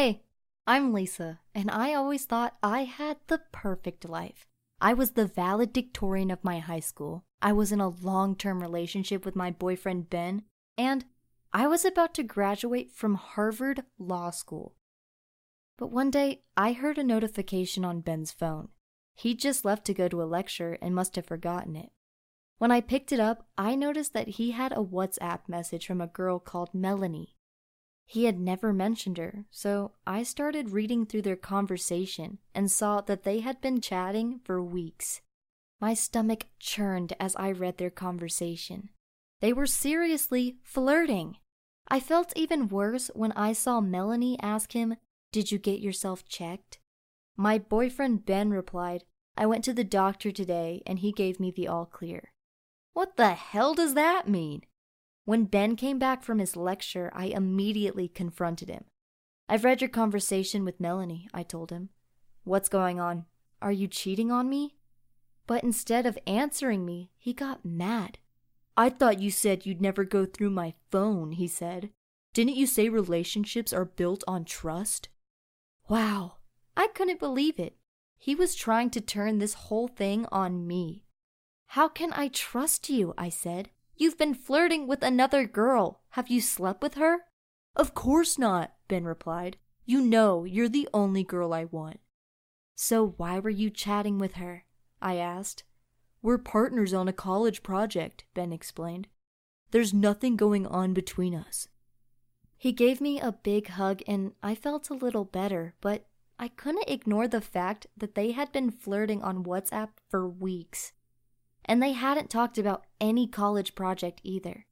Hey, I'm Lisa, and I always thought I had the perfect life. I was the valedictorian of my high school. I was in a long term relationship with my boyfriend Ben, and I was about to graduate from Harvard Law School. But one day, I heard a notification on Ben's phone. He'd just left to go to a lecture and must have forgotten it. When I picked it up, I noticed that he had a WhatsApp message from a girl called Melanie. He had never mentioned her, so I started reading through their conversation and saw that they had been chatting for weeks. My stomach churned as I read their conversation. They were seriously flirting. I felt even worse when I saw Melanie ask him, Did you get yourself checked? My boyfriend Ben replied, I went to the doctor today and he gave me the all clear. What the hell does that mean? When Ben came back from his lecture, I immediately confronted him. I've read your conversation with Melanie, I told him. What's going on? Are you cheating on me? But instead of answering me, he got mad. I thought you said you'd never go through my phone, he said. Didn't you say relationships are built on trust? Wow, I couldn't believe it. He was trying to turn this whole thing on me. How can I trust you? I said. You've been flirting with another girl. Have you slept with her? Of course not, Ben replied. You know you're the only girl I want. So why were you chatting with her? I asked. We're partners on a college project, Ben explained. There's nothing going on between us. He gave me a big hug and I felt a little better, but I couldn't ignore the fact that they had been flirting on WhatsApp for weeks and they hadn't talked about any college project either.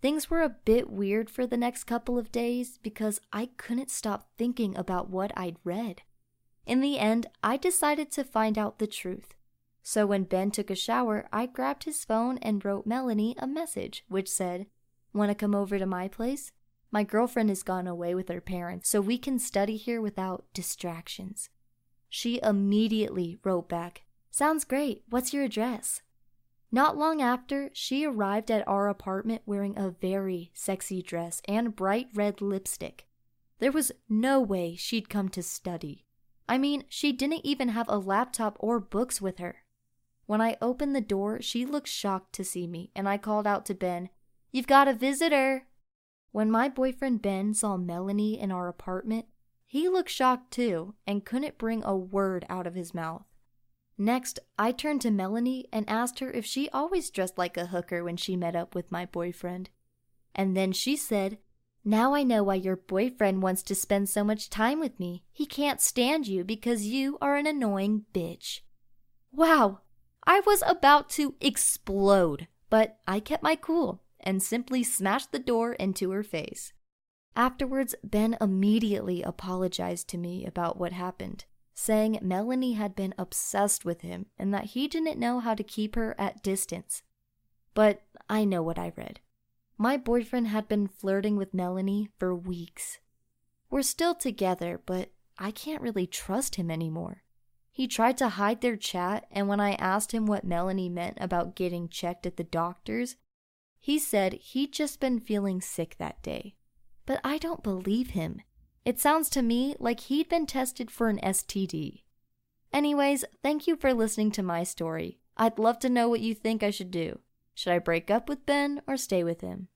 Things were a bit weird for the next couple of days because I couldn't stop thinking about what I'd read. In the end, I decided to find out the truth. So when Ben took a shower, I grabbed his phone and wrote Melanie a message which said, Want to come over to my place? My girlfriend has gone away with her parents, so we can study here without distractions. She immediately wrote back, Sounds great. What's your address? Not long after, she arrived at our apartment wearing a very sexy dress and bright red lipstick. There was no way she'd come to study. I mean, she didn't even have a laptop or books with her. When I opened the door, she looked shocked to see me, and I called out to Ben, You've got a visitor! When my boyfriend Ben saw Melanie in our apartment, he looked shocked too and couldn't bring a word out of his mouth. Next, I turned to Melanie and asked her if she always dressed like a hooker when she met up with my boyfriend. And then she said, Now I know why your boyfriend wants to spend so much time with me. He can't stand you because you are an annoying bitch. Wow! I was about to explode, but I kept my cool and simply smashed the door into her face. Afterwards, Ben immediately apologized to me about what happened saying Melanie had been obsessed with him and that he didn't know how to keep her at distance. But I know what I read. My boyfriend had been flirting with Melanie for weeks. We're still together, but I can't really trust him anymore. He tried to hide their chat, and when I asked him what Melanie meant about getting checked at the doctor's, he said he'd just been feeling sick that day. But I don't believe him. It sounds to me like he'd been tested for an STD. Anyways, thank you for listening to my story. I'd love to know what you think I should do. Should I break up with Ben or stay with him?